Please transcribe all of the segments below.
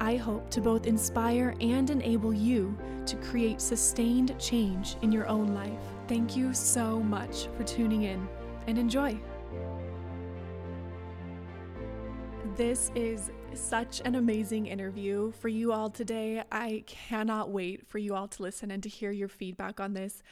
I hope to both inspire and enable you to create sustained change in your own life. Thank you so much for tuning in and enjoy. This is such an amazing interview for you all today. I cannot wait for you all to listen and to hear your feedback on this.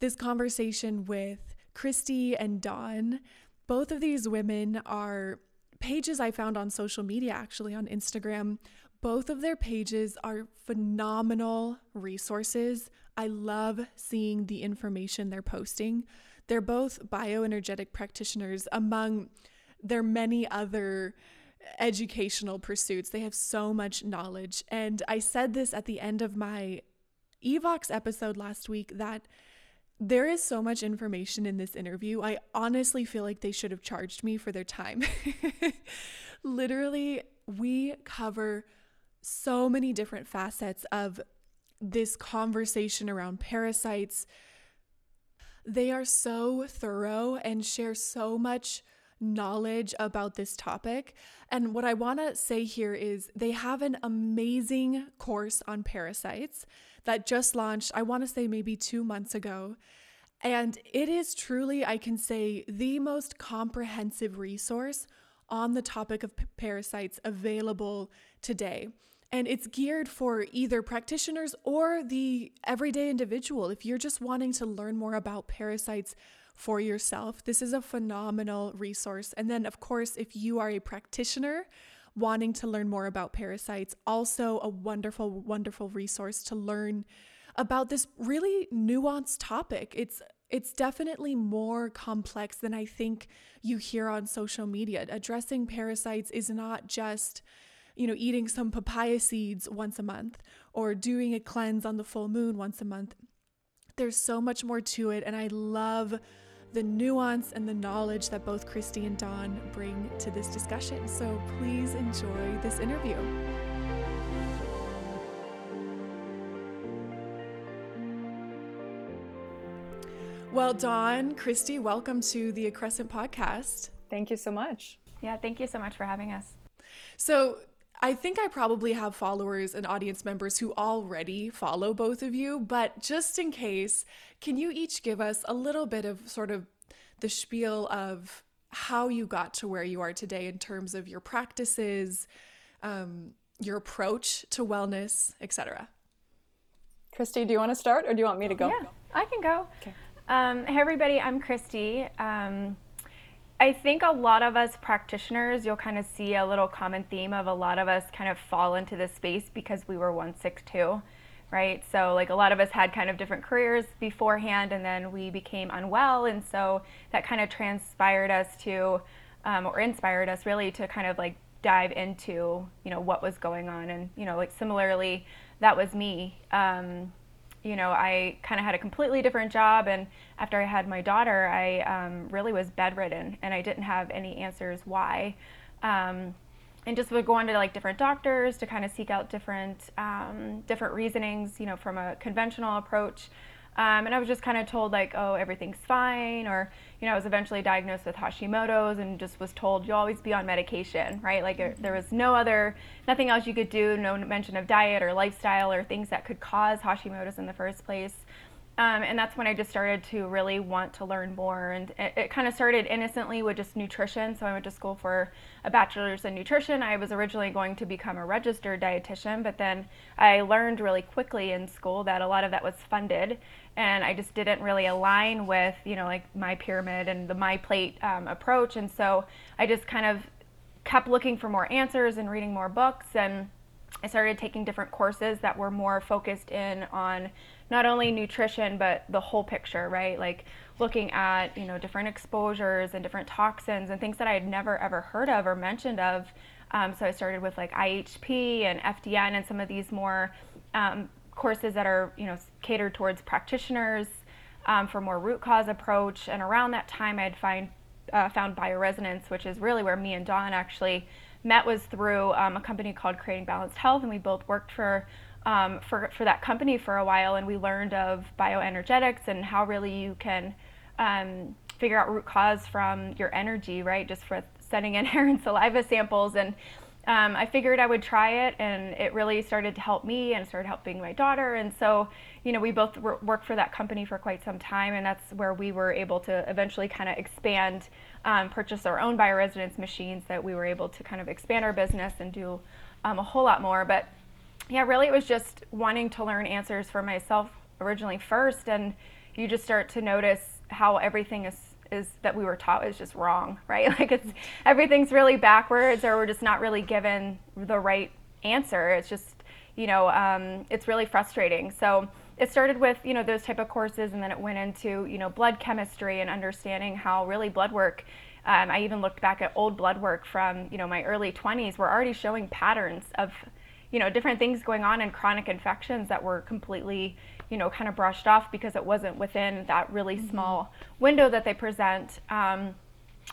This conversation with Kristy and Dawn. Both of these women are pages I found on social media, actually on Instagram. Both of their pages are phenomenal resources I love seeing the information they're posting. They're both bioenergetic practitioners among their many other educational pursuits. They have so much knowledge. And I said this at the end of my Evox episode last week that there is so much information in this interview. I honestly feel like they should have charged me for their time. Literally, we cover so many different facets of this conversation around parasites. They are so thorough and share so much knowledge about this topic. And what I want to say here is they have an amazing course on parasites that just launched, I want to say maybe two months ago. And it is truly, I can say, the most comprehensive resource on the topic of p- parasites available today. And it's geared for either practitioners or the everyday individual. If you're just wanting to learn more about parasites for yourself, this is a phenomenal resource. And then, of course, if you are a practitioner wanting to learn more about parasites, also a wonderful, wonderful resource to learn about this really nuanced topic. It's it's definitely more complex than I think you hear on social media. Addressing parasites is not just you know, eating some papaya seeds once a month or doing a cleanse on the full moon once a month. There's so much more to it, and I love the nuance and the knowledge that both Kristy and Dawn bring to this discussion. So please enjoy this interview. Well, Dawn, Kristy, welcome to the Accrescent podcast. Thank you so much. Yeah, thank you so much for having us. So, I think I probably have followers and audience members who already follow both of you, but just in case, can you each give us a little bit of sort of the spiel of how you got to where you are today in terms of your practices, um, your approach to wellness, etc. Kristy, do you want to start or do you want me to go? Yeah, I can go. Okay. Um, hey, everybody, I'm Kristy. Um, I think a lot of us practitioners, you'll kind of see a little common theme of a lot of us kind of fall into this space because we were 162, right? So, like a lot of us had kind of different careers beforehand and then we became unwell. And so that kind of transpired us to, um, or inspired us really to kind of like dive into, you know, what was going on. And, you know, like similarly, that was me. Um, you know, I kind of had a completely different job. And after I had my daughter, I um, really was bedridden and I didn't have any answers why. Um, and just would go on to like different doctors to kind of seek out different um, different reasonings, you know, from a conventional approach um, and I was just kind of told like, oh, everything's fine, or you know, I was eventually diagnosed with Hashimoto's and just was told you'll always be on medication, right? Like mm-hmm. there was no other, nothing else you could do, no mention of diet or lifestyle or things that could cause Hashimoto's in the first place. Um, and that's when I just started to really want to learn more. And it, it kind of started innocently with just nutrition. So I went to school for a bachelor's in nutrition. I was originally going to become a registered dietitian, but then I learned really quickly in school that a lot of that was funded. And I just didn't really align with, you know, like my pyramid and the my plate um, approach. And so I just kind of kept looking for more answers and reading more books. And I started taking different courses that were more focused in on not only nutrition but the whole picture, right? Like looking at, you know, different exposures and different toxins and things that I had never ever heard of or mentioned of. Um, so I started with like IHP and FDN and some of these more um, courses that are, you know, catered towards practitioners. um, for more root cause approach. And around that time, I'd find uh, found bioresonance, which is really where me and Dawn actually met was through um, a company called Creating Balanced Health, and we both worked for, um, for, for that company for a while, and we learned of bioenergetics and how really you can um, figure out root cause from your energy, right? Just for sending in hair and saliva samples. And um, I figured I would try it, and it really started to help me and started helping my daughter. And so, you know, we both worked for that company for quite some time, and that's where we were able to eventually kind of expand, um, purchase our own bioresonance machines that we were able to kind of expand our business and do um, a whole lot more. But yeah, really, it was just wanting to learn answers for myself originally first, and you just start to notice how everything is is that we were taught is just wrong, right? Like it's everything's really backwards, or we're just not really given the right answer. It's just you know um, it's really frustrating. So it started with you know those type of courses, and then it went into you know blood chemistry and understanding how really blood work. Um, I even looked back at old blood work from you know my early 20s. We're already showing patterns of you know different things going on in chronic infections that were completely you know, kind of brushed off because it wasn't within that really mm-hmm. small window that they present. Um,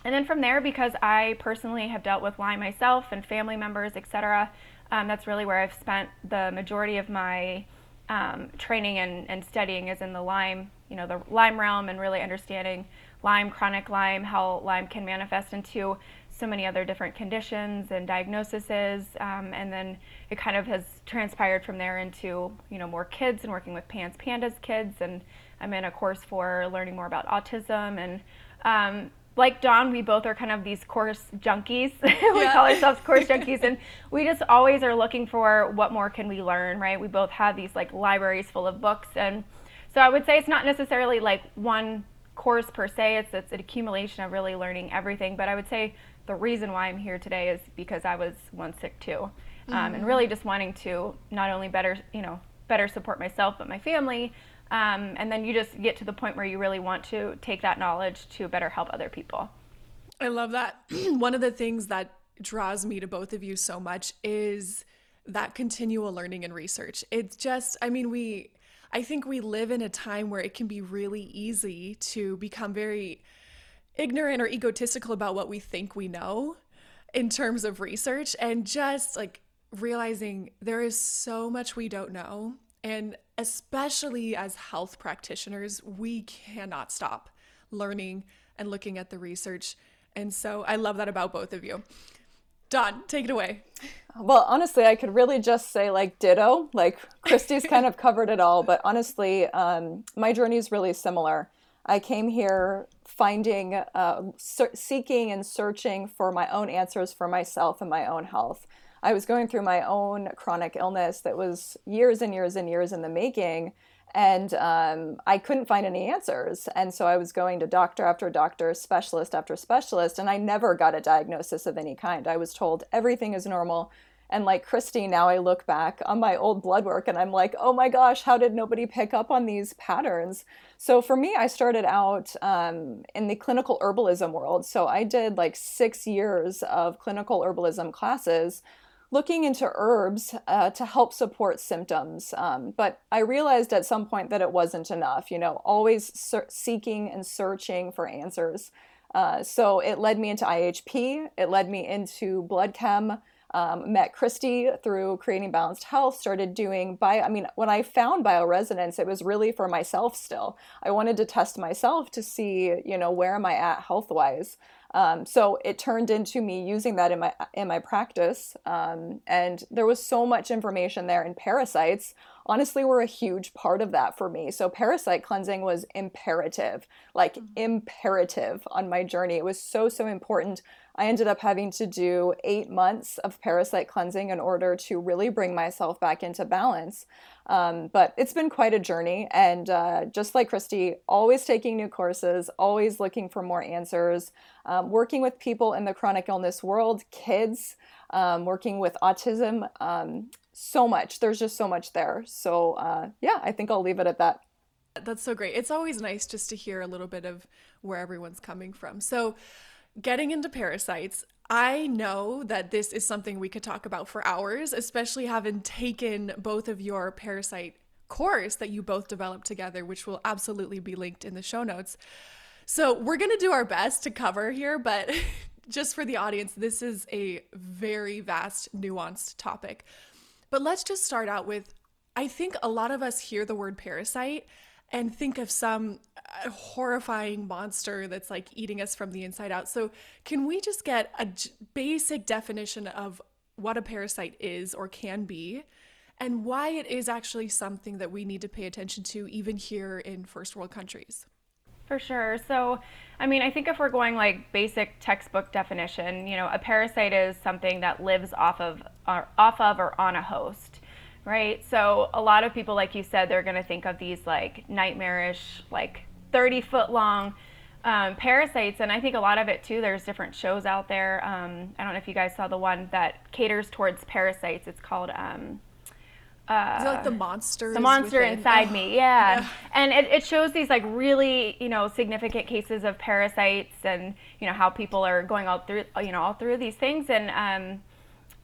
and then from there, because I personally have dealt with Lyme myself and family members, etc., um, that's really where I've spent the majority of my um, training and, and studying is in the Lyme, you know, the Lyme realm and really understanding Lyme, chronic Lyme, how Lyme can manifest into so many other different conditions and diagnoses, um, and then it kind of has transpired from there into you know more kids and working with PANS Pandas kids, and I'm in a course for learning more about autism and. Um, like Dawn, we both are kind of these course junkies. we yeah. call ourselves course junkies, and we just always are looking for what more can we learn, right? We both have these like libraries full of books, and so I would say it's not necessarily like one course per se. It's it's an accumulation of really learning everything. But I would say the reason why I'm here today is because I was once sick too, mm-hmm. um, and mm-hmm. really just wanting to not only better, you know, better support myself but my family, um, and then you just get to the point where you really want to take that knowledge to better help other people. I love that. One of the things that draws me to both of you so much is that continual learning and research. It's just, I mean, we, I think we live in a time where it can be really easy to become very ignorant or egotistical about what we think we know in terms of research and just like realizing there is so much we don't know. And especially as health practitioners, we cannot stop learning and looking at the research. And so I love that about both of you. Dawn, take it away. Well, honestly, I could really just say like ditto. Like Kristy's kind of covered it all, but honestly, um, my journey is really similar. I came here finding, uh, seeking, and searching for my own answers for myself and my own health. I was going through my own chronic illness that was years and years and years in the making, and um, I couldn't find any answers. And so I was going to doctor after doctor, specialist after specialist, and I never got a diagnosis of any kind. I was told everything is normal and like Kristy, now I look back on my old blood work and I'm like, oh my gosh, how did nobody pick up on these patterns? So for me, I started out um, in the clinical herbalism world. So I did like six years of clinical herbalism classes looking into herbs uh, to help support symptoms. Um, but I realized at some point that it wasn't enough, you know, always ser- seeking and searching for answers. Uh, so it led me into IHP, it led me into blood chem um, met Kristy through creating balanced health, started doing bio. I mean, when I found bioresonance, it was really for myself still. I wanted to test myself to see, you know, where am I at health wise. Um, so it turned into me using that in my in my practice, um, and there was so much information there. And parasites, honestly, were a huge part of that for me. So parasite cleansing was imperative, like mm-hmm. imperative on my journey. It was so so important. I ended up having to do eight months of parasite cleansing in order to really bring myself back into balance. Um, but it's been quite a journey. And uh, just like Kristy, always taking new courses, always looking for more answers, um, working with people in the chronic illness world, kids, um, working with autism. Um, so much. There's just so much there. So, uh, yeah, I think I'll leave it at that. That's so great. It's always nice just to hear a little bit of where everyone's coming from. So, getting into parasites, I know that this is something we could talk about for hours, especially having taken both of your parasite course that you both developed together, which will absolutely be linked in the show notes. So we're going to do our best to cover here, but just for the audience, this is a very vast, nuanced topic. But let's just start out with I think a lot of us hear the word parasite and think of some uh, horrifying monster that's like eating us from the inside out. So, can we just get a basic definition of what a parasite is or can be? and why it is actually something that we need to pay attention to even here in first world countries. For sure. So, I mean, I think if we're going like basic textbook definition, you know, a parasite is something that lives off of or off of or on a host, right? So, a lot of people like you said they're going to think of these like nightmarish like 30 foot long um, parasites and i think a lot of it too there's different shows out there um, i don't know if you guys saw the one that caters towards parasites it's called um, uh, Is it like the monster? The monster within? inside oh. me, yeah. yeah. And it, it shows these like really, you know, significant cases of parasites and you know how people are going all through, you know, all through these things. And um,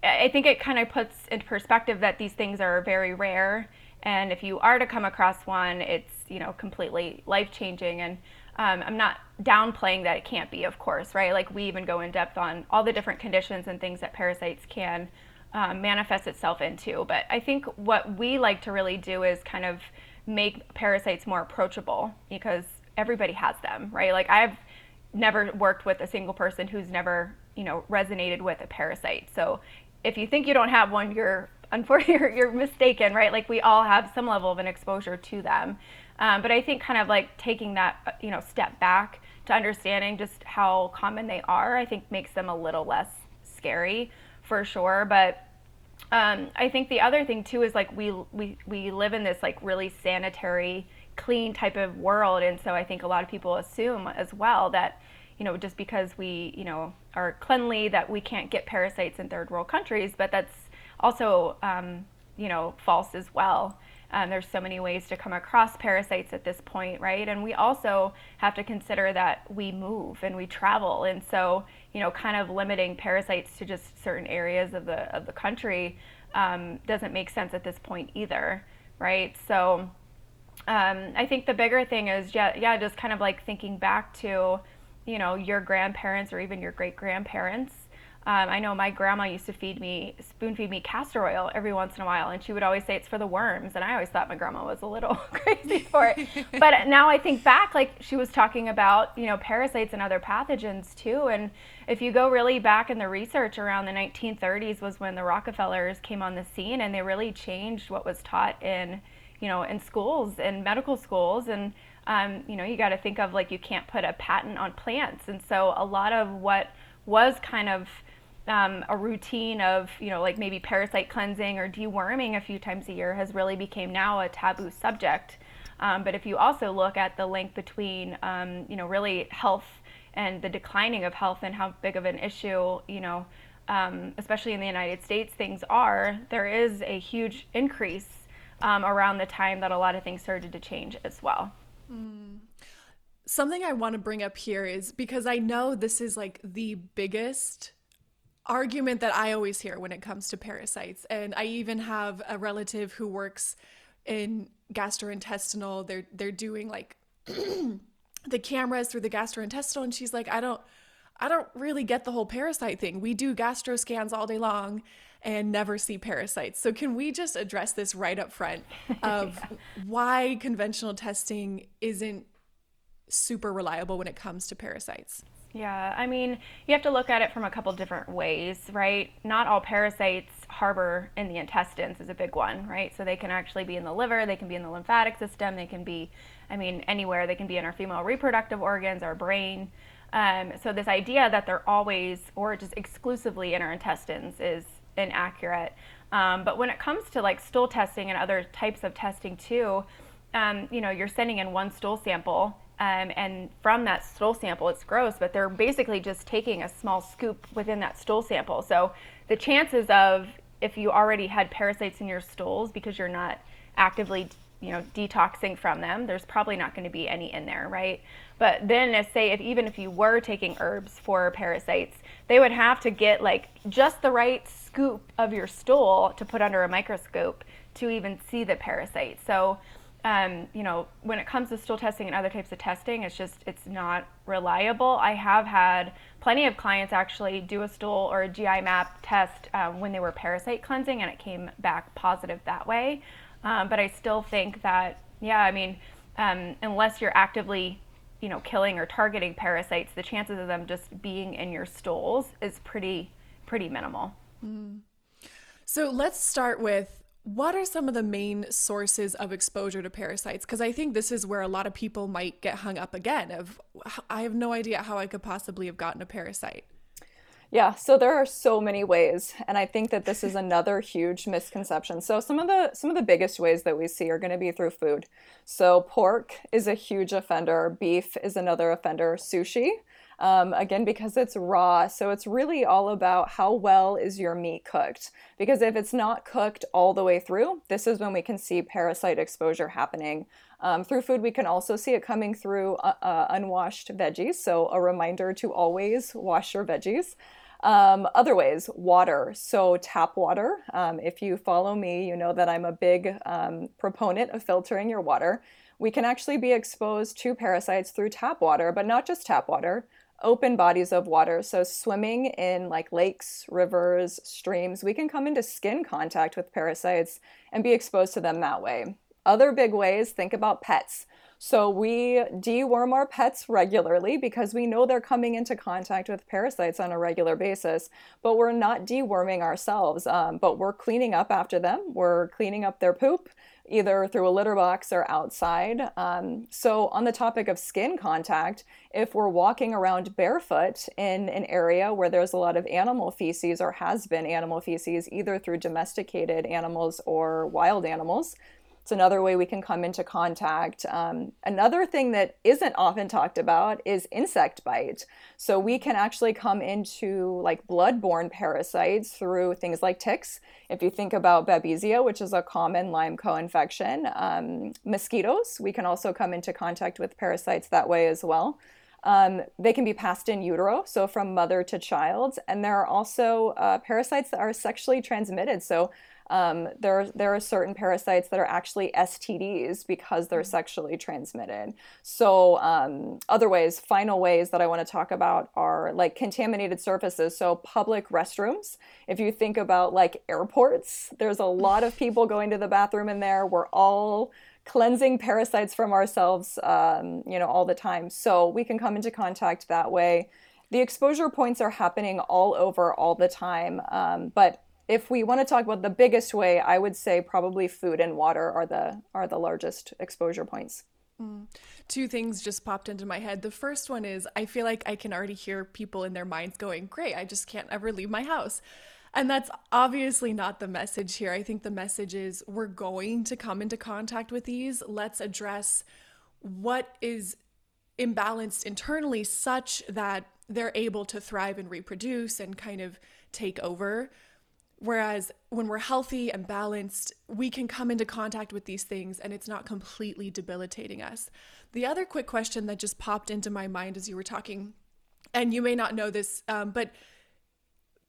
I think it kind of puts into perspective that these things are very rare. And if you are to come across one, it's you know completely life changing. And um, I'm not downplaying that it can't be, of course, right? Like we even go in depth on all the different conditions and things that parasites can um, manifests itself into. But I think what we like to really do is kind of make parasites more approachable because everybody has them, right? Like I've never worked with a single person who's never, you know, resonated with a parasite. So if you think you don't have one, you're unfortunately you're, mistaken, right? Like we all have some level of an exposure to them. Um, but I think kind of like taking that, you know, step back to understanding just how common they are, I think makes them a little less scary for sure. But um, I think the other thing too is like we we we live in this like really sanitary, clean type of world, and so I think a lot of people assume as well that you know just because we you know are cleanly that we can't get parasites in third world countries, but that's also um, you know false as well. Um, there's so many ways to come across parasites at this point, right? And we also have to consider that we move and we travel, and so you know, kind of limiting parasites to just certain areas of the of the country um, doesn't make sense at this point either, right? So um, I think the bigger thing is yeah, yeah, just kind of like thinking back to, you know, your grandparents or even your great grandparents um, I know my grandma used to feed me, spoon feed me castor oil every once in a while, and she would always say it's for the worms. And I always thought my grandma was a little crazy for it. but now I think back, like she was talking about, you know, parasites and other pathogens too. And if you go really back in the research around the 1930s was when the Rockefellers came on the scene, and they really changed what was taught in, you know, in schools, in medical schools, and um, you know, you got to think of like you can't put a patent on plants, and so a lot of what was kind of um, a routine of you know like maybe parasite cleansing or deworming a few times a year has really became now a taboo subject. Um, but if you also look at the link between um, you know really health and the declining of health and how big of an issue you know um, especially in the United States things are, there is a huge increase um, around the time that a lot of things started to change as well. Mm. Something I want to bring up here is because I know this is like the biggest argument that I always hear when it comes to parasites. And I even have a relative who works in gastrointestinal. They're they're doing like the cameras through the gastrointestinal and she's like, I don't I don't really get the whole parasite thing. We do gastro scans all day long and never see parasites. So can we just address this right up front of yeah. why conventional testing isn't super reliable when it comes to parasites? Yeah, I mean, you have to look at it from a couple different ways, right? Not all parasites harbor in the intestines is a big one, right? So they can actually be in the liver, they can be in the lymphatic system, they can be, I mean, anywhere. They can be in our female reproductive organs, our brain. Um, so this idea that they're always or just exclusively in our intestines is inaccurate. Um, but when it comes to like stool testing and other types of testing too, um, you know, you're sending in one stool sample um, and from that stool sample, it's gross, but they're basically just taking a small scoop within that stool sample. So the chances of if you already had parasites in your stools because you're not actively you know detoxing from them there's probably not going to be any in there right but then say if even if you were taking herbs for parasites they would have to get like just the right scoop of your stool to put under a microscope to even see the parasite. So, um, you know, when it comes to stool testing and other types of testing, it's just it's not reliable. I have had plenty of clients actually do a stool or a GI map test um, when they were parasite cleansing, and it came back positive that way. Um, but I still think that, yeah, I mean, um, unless you're actively you know killing or targeting parasites the chances of them just being in your stools is pretty pretty minimal mm. so let's start with what are some of the main sources of exposure to parasites because i think this is where a lot of people might get hung up again of i have no idea how i could possibly have gotten a parasite yeah, so there are so many ways, and I think that this is another huge misconception. So some of the some of the biggest ways that we see are going to be through food. So pork is a huge offender, beef is another offender, sushi, um, again because it's raw. So it's really all about how well is your meat cooked. Because if it's not cooked all the way through, this is when we can see parasite exposure happening. Um, through food, we can also see it coming through uh, uh, unwashed veggies. So a reminder to always wash your veggies. Um, other ways, water. So, tap water. Um, if you follow me, you know that I'm a big um, proponent of filtering your water. We can actually be exposed to parasites through tap water, but not just tap water, open bodies of water. So, swimming in like lakes, rivers, streams, we can come into skin contact with parasites and be exposed to them that way. Other big ways, think about pets. So we deworm our pets regularly because we know they're coming into contact with parasites on a regular basis, but we're not deworming ourselves. Um, but we're cleaning up after them. We're cleaning up their poop either through a litter box or outside. Um, so, on the topic of skin contact, if we're walking around barefoot in an area where there's a lot of animal feces or has been animal feces, either through domesticated animals or wild animals, it's another way we can come into contact. Um, another thing that isn't often talked about is insect bite. So we can actually come into like blood-borne parasites through things like ticks. If you think about Babesia, which is a common Lyme co-infection, um, mosquitoes, we can also come into contact with parasites that way as well. Um, they can be passed in utero, so from mother to child. And there are also uh, parasites that are sexually transmitted. So um, there, there are certain parasites that are actually STDs because they're mm. sexually transmitted. So, um, other ways, final ways that I want to talk about are like contaminated surfaces. So, public restrooms. If you think about like airports, there's a lot of people going to the bathroom in there. We're all cleansing parasites from ourselves, um, you know, all the time. So, we can come into contact that way. The exposure points are happening all over all the time, um, but if we want to talk about the biggest way, I would say probably food and water are the are the largest exposure points. Mm. Two things just popped into my head. The first one is I feel like I can already hear people in their minds going, "Great, I just can't ever leave my house." And that's obviously not the message here. I think the message is we're going to come into contact with these. Let's address what is imbalanced internally such that they're able to thrive and reproduce and kind of take over Whereas when we're healthy and balanced, we can come into contact with these things and it's not completely debilitating us. The other quick question that just popped into my mind as you were talking, and you may not know this, um, but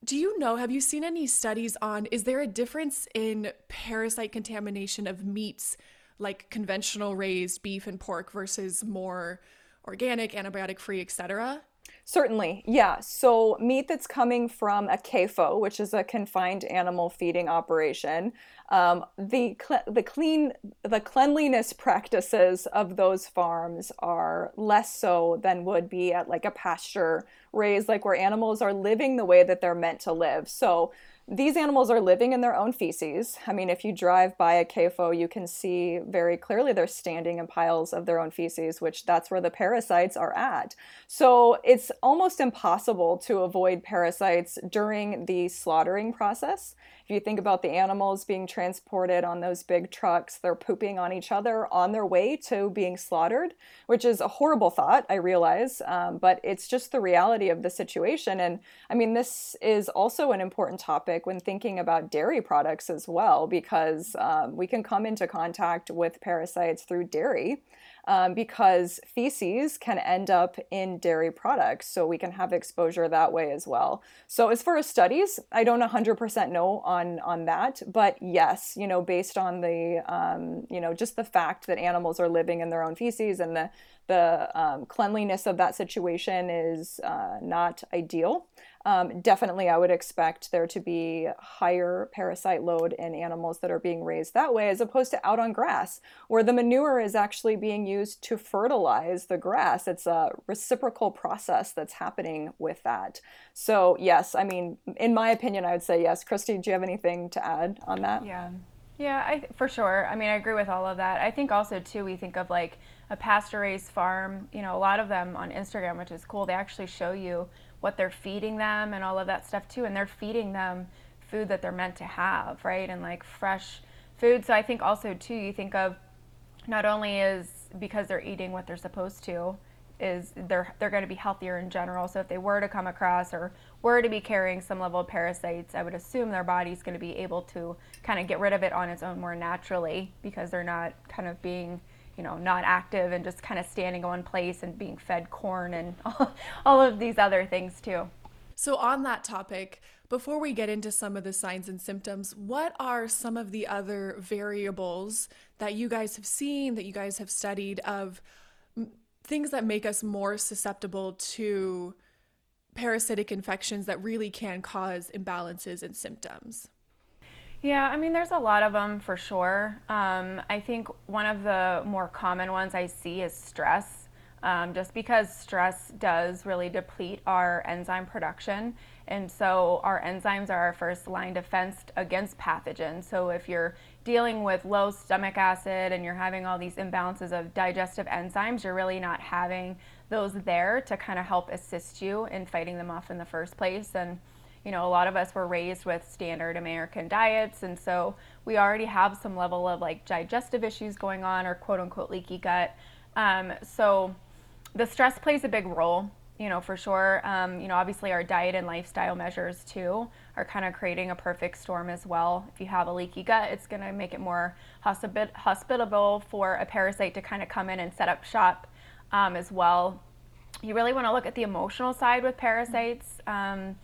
do you know, have you seen any studies on is there a difference in parasite contamination of meats like conventional raised beef and pork versus more organic, antibiotic free, etc.? Certainly, yeah. So meat that's coming from a CAFO, which is a confined animal feeding operation, um, the cl- the clean the cleanliness practices of those farms are less so than would be at like a pasture raised, like where animals are living the way that they're meant to live. So these animals are living in their own feces. I mean, if you drive by a CAFO, you can see very clearly they're standing in piles of their own feces, which that's where the parasites are at. So it's almost impossible to avoid parasites during the slaughtering process. If you think about the animals being transported on those big trucks, they're pooping on each other on their way to being slaughtered, which is a horrible thought, I realize, um, but it's just the reality of the situation. And I mean, this is also an important topic when thinking about dairy products as well, because um, we can come into contact with parasites through dairy. Um, because feces can end up in dairy products. So we can have exposure that way as well. So as far as studies, I don't 100% know on, on that. But yes, you know, based on the, um, you know, just the fact that animals are living in their own feces and the, the um, cleanliness of that situation is uh, not ideal. Um, definitely, I would expect there to be higher parasite load in animals that are being raised that way, as opposed to out on grass, where the manure is actually being used to fertilize the grass. It's a reciprocal process that's happening with that. So, yes, I mean, in my opinion, I would say yes. Kristy, do you have anything to add on that? Yeah. Yeah, I, for sure. I mean, I agree with all of that. I think also, too, we think of like a pasture raised farm, you know, a lot of them on Instagram, which is cool, they actually show you what they're feeding them and all of that stuff too. And they're feeding them food that they're meant to have, right? And like fresh food. So I think also too, you think of not only is because they're eating what they're supposed to, is they're they're going to be healthier in general. So if they were to come across or were to be carrying some level of parasites, I would assume their body's going to be able to kind of get rid of it on its own more naturally because they're not kind of being you know, not active and just kind of standing in one place and being fed corn and all, all of these other things too. So, on that topic, before we get into some of the signs and symptoms, what are some of the other variables that you guys have seen, that you guys have studied of things that make us more susceptible to parasitic infections that really can cause imbalances and symptoms? Yeah, I mean, there's a lot of them for sure. Um, I think one of the more common ones I see is stress, um, just because stress does really deplete our enzyme production. And so our enzymes are our first line defense against pathogens. So if you're dealing with low stomach acid and you're having all these imbalances of digestive enzymes, you're really not having those there to kind of help assist you in fighting them off in the first place. And you know, a lot of us were raised with standard American diets, and so we already have some level of like digestive issues going on or quote unquote leaky gut. Um, so the stress plays a big role, you know, for sure. Um, you know, obviously our diet and lifestyle measures too are kind of creating a perfect storm as well. If you have a leaky gut, it's going to make it more hospitable for a parasite to kind of come in and set up shop um, as well. You really want to look at the emotional side with parasites. Um,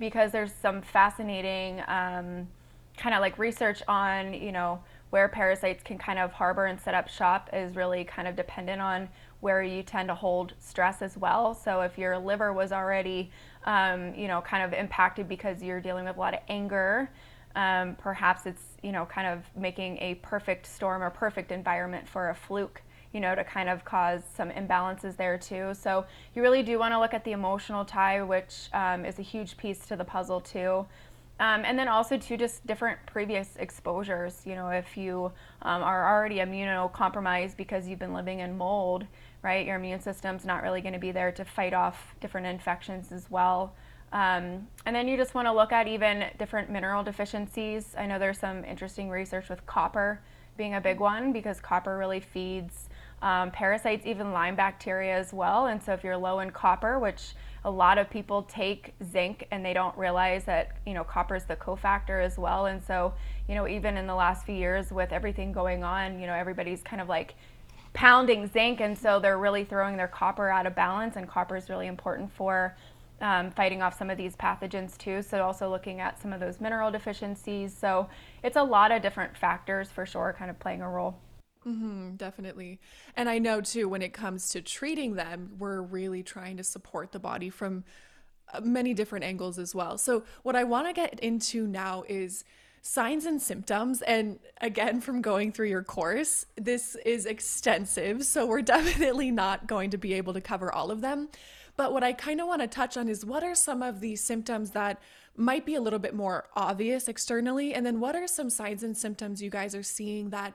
because there's some fascinating um, kind of like research on, you know, where parasites can kind of harbor and set up shop is really kind of dependent on where you tend to hold stress as well. So if your liver was already, um, you know, kind of impacted because you're dealing with a lot of anger, um, perhaps it's, you know, kind of making a perfect storm or perfect environment for a fluke you know, to kind of cause some imbalances there too. So you really do want to look at the emotional tie, which um, is a huge piece to the puzzle too. Um, and then also too, just different previous exposures. You know, if you um, are already immunocompromised because you've been living in mold, right? Your immune system's not really going to be there to fight off different infections as well. Um, and then you just want to look at even different mineral deficiencies. I know there's some interesting research with copper being a big one because copper really feeds um, parasites, even Lyme bacteria as well. And so if you're low in copper, which a lot of people take zinc and they don't realize that, you know, copper is the cofactor as well. And so, you know, even in the last few years with everything going on, you know, everybody's kind of like pounding zinc. And so they're really throwing their copper out of balance. And copper is really important for um, fighting off some of these pathogens too. So also looking at some of those mineral deficiencies. So it's a lot of different factors for sure kind of playing a role. Mm-hmm, definitely. And I know too, when it comes to treating them, we're really trying to support the body from uh, many different angles as well. So, what I want to get into now is signs and symptoms. And again, from going through your course, this is extensive. So, we're definitely not going to be able to cover all of them. But what I kind of want to touch on is what are some of the symptoms that might be a little bit more obvious externally? And then what are some signs and symptoms you guys are seeing that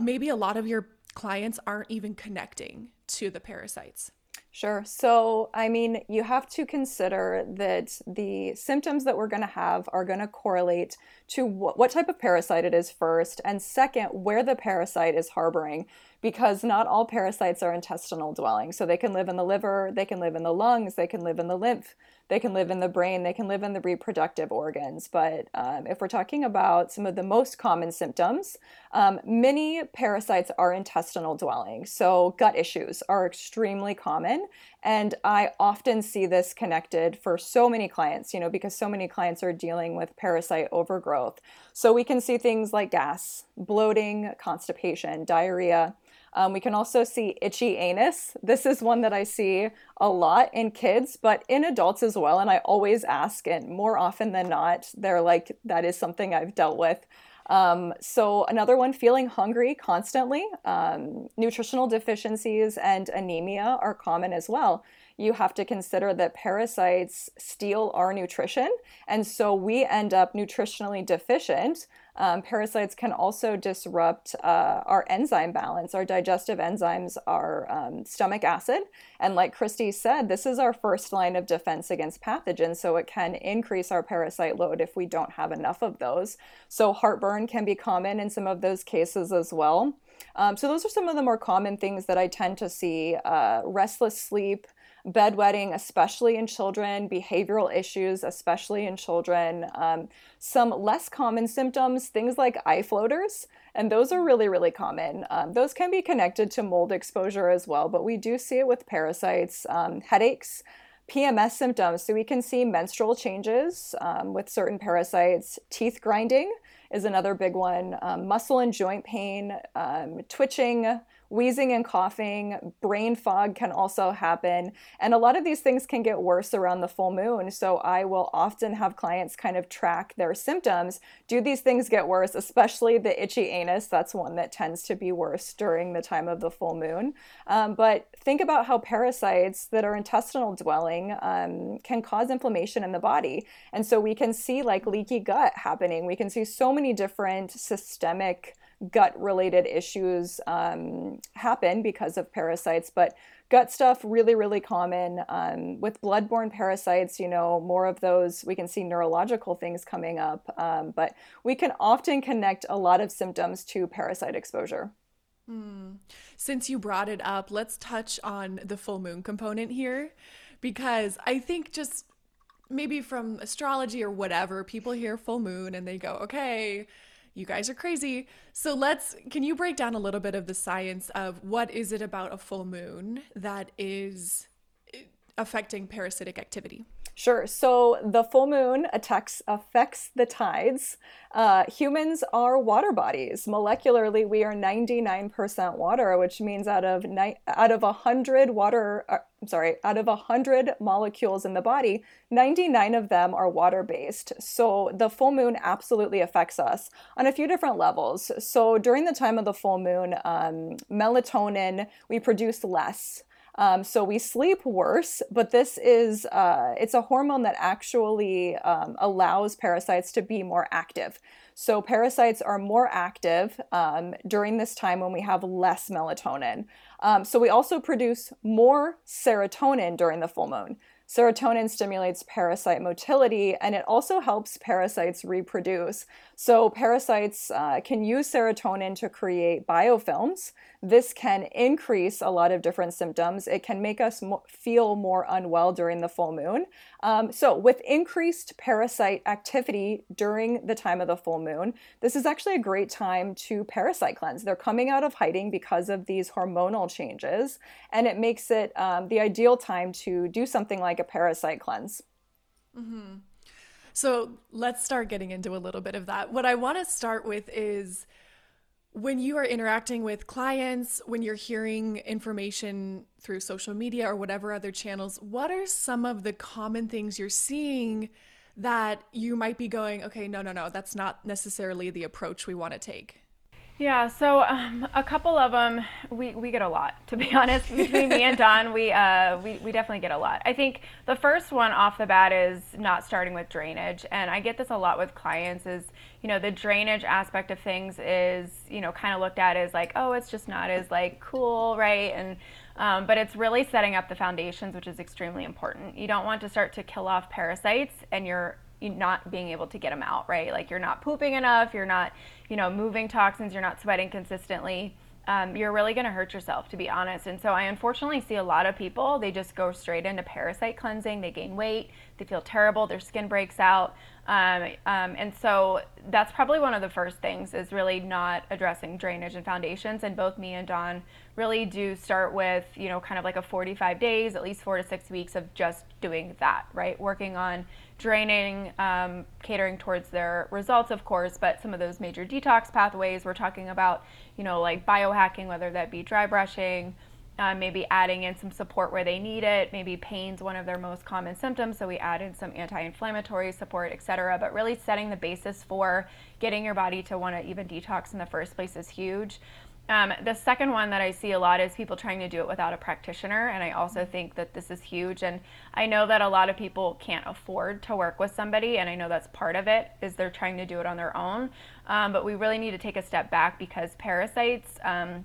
maybe a lot of your clients aren't even connecting to the parasites. Sure. So, I mean, you have to consider that the symptoms that we're going to have are going to correlate to what, what type of parasite it is first, and second, where the parasite is harboring. because not all parasites are intestinal dwelling. So they can live in the liver, they can live in the lungs, they can live in the lymph, they can live in the brain, they can live in the reproductive organs. But um, if we're talking about some of the most common symptoms, um, many parasites are intestinal dwelling. So gut issues are extremely common. And I often see this connected for so many clients, you know, because so many clients are dealing with parasite overgrowth. So we can see things like gas, bloating, constipation, diarrhea. Um, we can also see itchy anus. This is one that I see a lot in kids, but in adults as well. And I always ask, and more often than not, they're like, that is something I've dealt with. Um, so, another one, feeling hungry constantly. Um, nutritional deficiencies and anemia are common as well. You have to consider that parasites steal our nutrition, and so we end up nutritionally deficient um, parasites can also disrupt uh, our enzyme balance. Our digestive enzymes our um, stomach acid. And like Kristy said, this is our first line of defense against pathogens. So it can increase our parasite load if we don't have enough of those. So heartburn can be common in some of those cases as well. Um, so those are some of the more common things that I tend to see uh, restless sleep bedwetting, especially in children, behavioral issues, especially in children, um, some less common symptoms, things like eye floaters, and those are really, really common. Um, those can be connected to mold exposure as well, but we do see it with parasites, um, headaches. PMS symptoms. So we can see menstrual changes um, with certain parasites, teeth grinding is another big one, um, muscle and joint pain, um, twitching, wheezing and coughing, brain fog can also happen. And a lot of these things can get worse around the full moon. So I will often have clients kind of track their symptoms. Do these things get worse, especially the itchy anus? That's one that tends to be worse during the time of the full moon. Um, but think about how parasites that are intestinal dwelling um, can cause inflammation in the body. And so we can see like leaky gut happening. We can see so many different systemic gut related issues um, happen because of parasites, but gut stuff really, really common. Um, with bloodborne parasites, you know, more of those, we can see neurological things coming up, um, but we can often connect a lot of symptoms to parasite exposure. Hmm. Since you brought it up, let's touch on the full moon component here because I think just maybe from astrology or whatever, people hear full moon and they go, okay, you guys are crazy. So let's can you break down a little bit of the science of what is it about a full moon that is eh, affecting parasitic activity? Sure. So the full moon attacks, affects the tides. Uh, humans are water bodies. Molecularly, we are 99% water, which means out of ni- out of 100 water, uh, I'm sorry, out of 100 molecules in the body, 99 of them are water based. So the full moon absolutely affects us on a few different levels. So during the time of the full moon, um, melatonin, we produce less. Um, so we sleep worse, but this is uh, it's a hormone that actually um, allows parasites to be more active. So parasites are more active um, during this time when we have less melatonin. Um, so we also produce more serotonin during the full moon. Serotonin stimulates parasite motility and it also helps parasites reproduce. So, parasites uh, can use serotonin to create biofilms. This can increase a lot of different symptoms. It can make us mo- feel more unwell during the full moon. Um, so, with increased parasite activity during the time of the full moon, this is actually a great time to parasite cleanse. They're coming out of hiding because of these hormonal changes, and it makes it um, the ideal time to do something like a parasite cleanse. Mm-hmm. So let's start getting into a little bit of that. What I want to start with is when you are interacting with clients, when you're hearing information through social media or whatever other channels, what are some of the common things you're seeing that you might be going, okay, no, no, no, that's not necessarily the approach we want to take? Yeah, so um, a couple of them we, we get a lot to be honest. Between me and Dawn, we, uh, we we definitely get a lot. I think the first one off the bat is not starting with drainage, and I get this a lot with clients. Is you know the drainage aspect of things is you know kind of looked at as like oh it's just not as like cool right and um, but it's really setting up the foundations, which is extremely important. You don't want to start to kill off parasites and you're not being able to get them out, right? Like you're not pooping enough, you're not, you know, moving toxins, you're not sweating consistently. Um, you're really going to hurt yourself, to be honest. And so I unfortunately see a lot of people, they just go straight into parasite cleansing. They gain weight, they feel terrible, their skin breaks out. Um, um, and so that's probably one of the first things is really not addressing drainage and foundations. And both me and Dawn really do start with, you know, kind of like a 45 days, at least four to six weeks of just doing that, right? Working on draining, um, catering towards their results, of course, but some of those major detox pathways we're talking about, you know, like biohacking, whether that be dry brushing, uh, maybe adding in some support where they need it. Maybe pain's one of their most common symptoms, so we add in some anti-inflammatory support, etc. But really setting the basis for getting your body to want to even detox in the first place is huge. Um, the second one that I see a lot is people trying to do it without a practitioner, and I also think that this is huge. And I know that a lot of people can't afford to work with somebody, and I know that's part of it is they're trying to do it on their own. Um, but we really need to take a step back because parasites, um,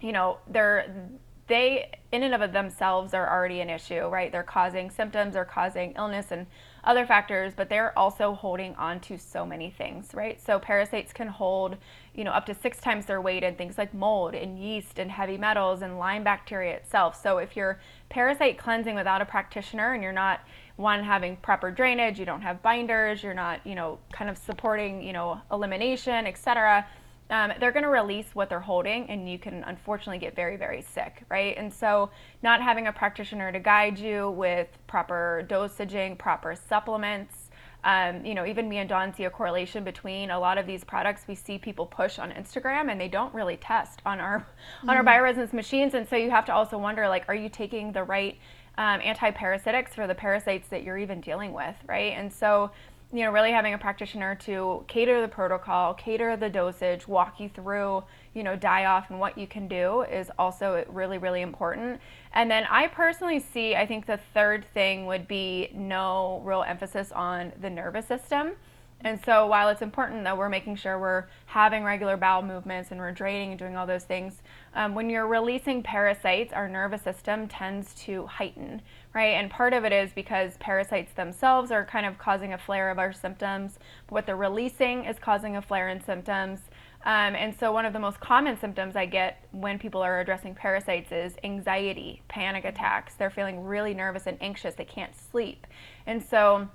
you know, they're they in and of themselves are already an issue, right? They're causing symptoms, they're causing illness and other factors, but they're also holding on to so many things, right? So parasites can hold, you know, up to six times their weight in things like mold and yeast and heavy metals and Lyme bacteria itself. So if you're parasite cleansing without a practitioner and you're not one having proper drainage, you don't have binders, you're not, you know, kind of supporting, you know, elimination, etc um, they're going to release what they're holding and you can unfortunately get very very sick right and so not having a practitioner to guide you with proper dosaging proper supplements um, you know even me and Dawn see a correlation between a lot of these products we see people push on instagram and they don't really test on our mm-hmm. on our bioresonance machines and so you have to also wonder like are you taking the right um, anti-parasitics for the parasites that you're even dealing with right and so you know, really having a practitioner to cater the protocol, cater the dosage, walk you through, you know, die off and what you can do is also really, really important. And then I personally see, I think the third thing would be no real emphasis on the nervous system. And so while it's important that we're making sure we're having regular bowel movements and we're draining and doing all those things, um, when you're releasing parasites, our nervous system tends to heighten, right? And part of it is because parasites themselves are kind of causing a flare of our symptoms. What they're releasing is causing a flare in symptoms. Um, and so one of the most common symptoms I get when people are addressing parasites is anxiety, panic attacks. They're feeling really nervous and anxious. They can't sleep. And so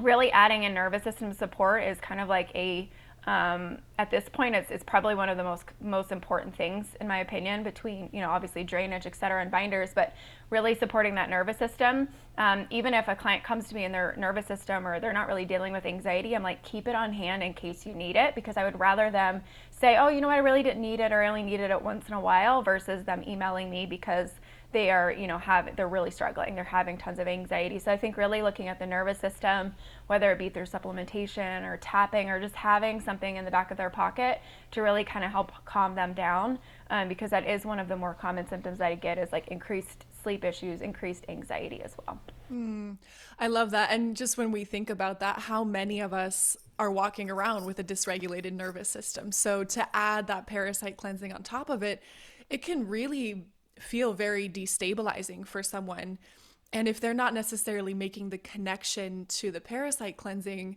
really adding in nervous system support is kind of like a um, at this point it's, it's probably one of the most most important things in my opinion between you know obviously drainage et cetera and binders but really supporting that nervous system. Um, even if a client comes to me in their nervous system or they're not really dealing with anxiety i'm like keep it on hand in case you need it because i would rather them say oh you know what? I really didn't need it or i only needed it once in a while versus them emailing me because they are, you know, have they're really struggling. They're having tons of anxiety. So I think really looking at the nervous system, whether it be through supplementation or tapping or just having something in the back of their pocket to really kind of help calm them down, um, because that is one of the more common symptoms that I get is like increased sleep issues, increased anxiety as well. Mm, I love that. And just when we think about that, how many of us are walking around with a dysregulated nervous system? So to add that parasite cleansing on top of it, it can really feel very destabilizing for someone. And if they're not necessarily making the connection to the parasite cleansing,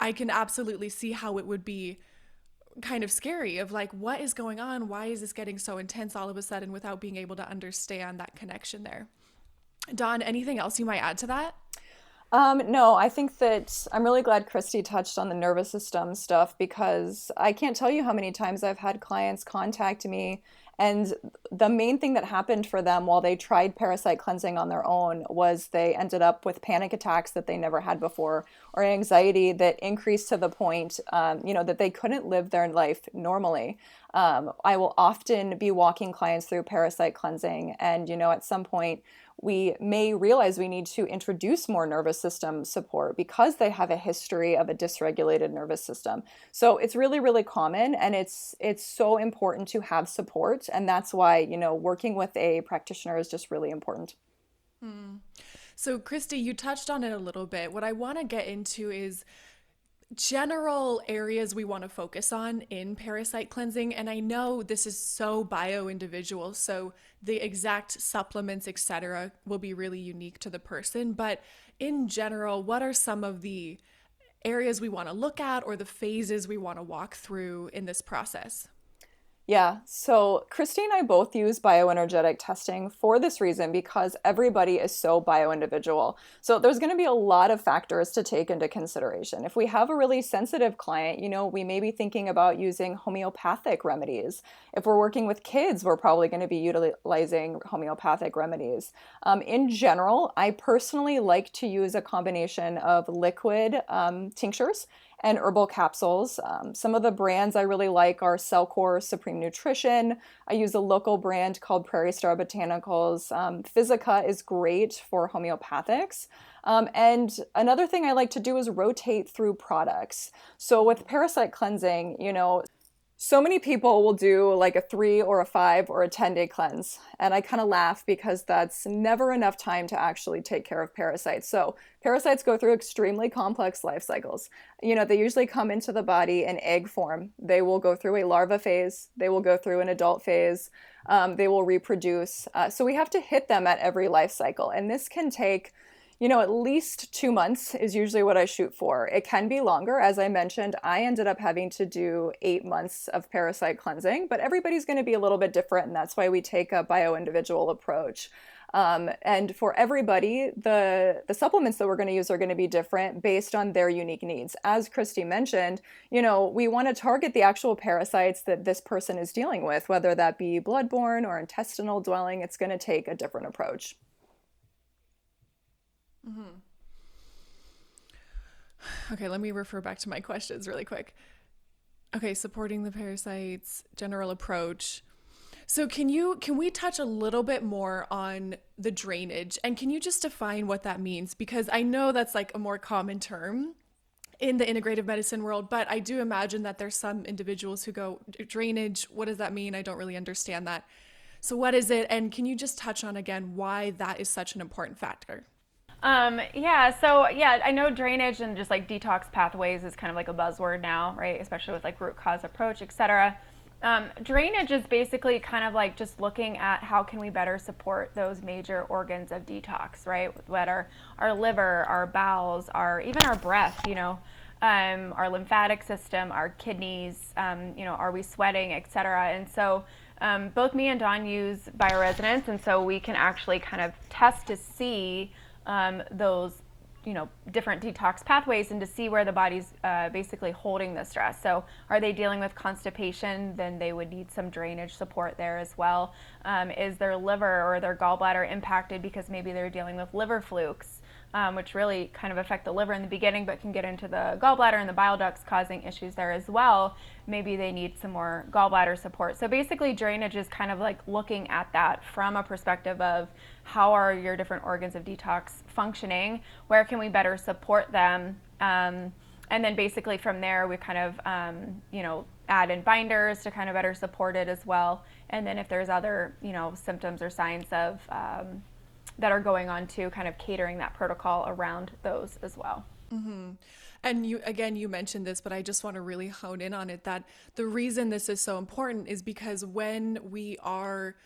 I can absolutely see how it would be kind of scary of like what is going on? Why is this getting so intense all of a sudden without being able to understand that connection there? Dawn, anything else you might add to that? Um, no, I think that I'm really glad Kristy touched on the nervous system stuff because I can't tell you how many times I've had clients contact me and the main thing that happened for them while they tried parasite cleansing on their own was they ended up with panic attacks that they never had before, or anxiety that increased to the point, um, you know, that they couldn't live their life normally. Um, I will often be walking clients through parasite cleansing, and you know, at some point we may realize we need to introduce more nervous system support because they have a history of a dysregulated nervous system. So it's really really common and it's it's so important to have support and that's why, you know, working with a practitioner is just really important. Hmm. So Kristy, you touched on it a little bit. What I want to get into is general areas we want to focus on in parasite cleansing and i know this is so bio individual so the exact supplements etc will be really unique to the person but in general what are some of the areas we want to look at or the phases we want to walk through in this process Yeah, so Kristy and I both use bioenergetic testing for this reason because everybody is so bioindividual. So there's going to be a lot of factors to take into consideration. If we have a really sensitive client, you know, we may be thinking about using homeopathic remedies. If we're working with kids, we're probably going to be utilizing homeopathic remedies. Um, in general, I personally like to use a combination of liquid um, tinctures and herbal capsules. Um, some of the brands I really like are Cellcore Supreme Nutrition. I use a local brand called Prairie Star Botanicals. Um, Physica is great for homeopathics. Um, and another thing I like to do is rotate through products. So with parasite cleansing, you know, so many people will do like a three or a five or a 10 day cleanse. And I kind of laugh because that's never enough time to actually take care of parasites. So, parasites go through extremely complex life cycles. You know, they usually come into the body in egg form. They will go through a larva phase, they will go through an adult phase, um, they will reproduce. Uh, so, we have to hit them at every life cycle. And this can take you know, at least two months is usually what I shoot for. It can be longer. As I mentioned, I ended up having to do eight months of parasite cleansing, but everybody's going to be a little bit different. And that's why we take a bio individual approach. Um, and for everybody, the, the supplements that we're going to use are going to be different based on their unique needs. As Kristy mentioned, you know, we want to target the actual parasites that this person is dealing with, whether that be bloodborne or intestinal dwelling, it's going to take a different approach. Mm-hmm. Okay, let me refer back to my questions really quick. Okay, supporting the parasites, general approach. So can you can we touch a little bit more on the drainage and can you just define what that means because I know that's like a more common term in the integrative medicine world, but I do imagine that there's some individuals who go drainage, what does that mean? I don't really understand that. So what is it and can you just touch on again why that is such an important factor? Um, yeah, so yeah, I know drainage and just like detox pathways is kind of like a buzzword now, right? Especially with like root cause approach, etc. Um, drainage is basically kind of like just looking at how can we better support those major organs of detox, right? Whether our liver, our bowels, our even our breath, you know, um, our lymphatic system, our kidneys, um, you know, are we sweating, etc. And so um, both me and Dawn use bioresonance, and so we can actually kind of test to see um, those you know different detox pathways and to see where the body's uh, basically holding the stress. So are they dealing with constipation? Then they would need some drainage support there as well. Um, is their liver or their gallbladder impacted because maybe they're dealing with liver flukes um, which really kind of affect the liver in the beginning, but can get into the gallbladder and the bile ducts, causing issues there as well. Maybe they need some more gallbladder support. So basically, drainage is kind of like looking at that from a perspective of how are your different organs of detox functioning? Where can we better support them? Um, and then basically from there, we kind of, um, you know, add in binders to kind of better support it as well. And then if there's other, you know, symptoms or signs of um, that are going on to kind of catering that protocol around those as well. Mm-hmm. And you again, you mentioned this, but I just want to really hone in on it that the reason this is so important is because when we are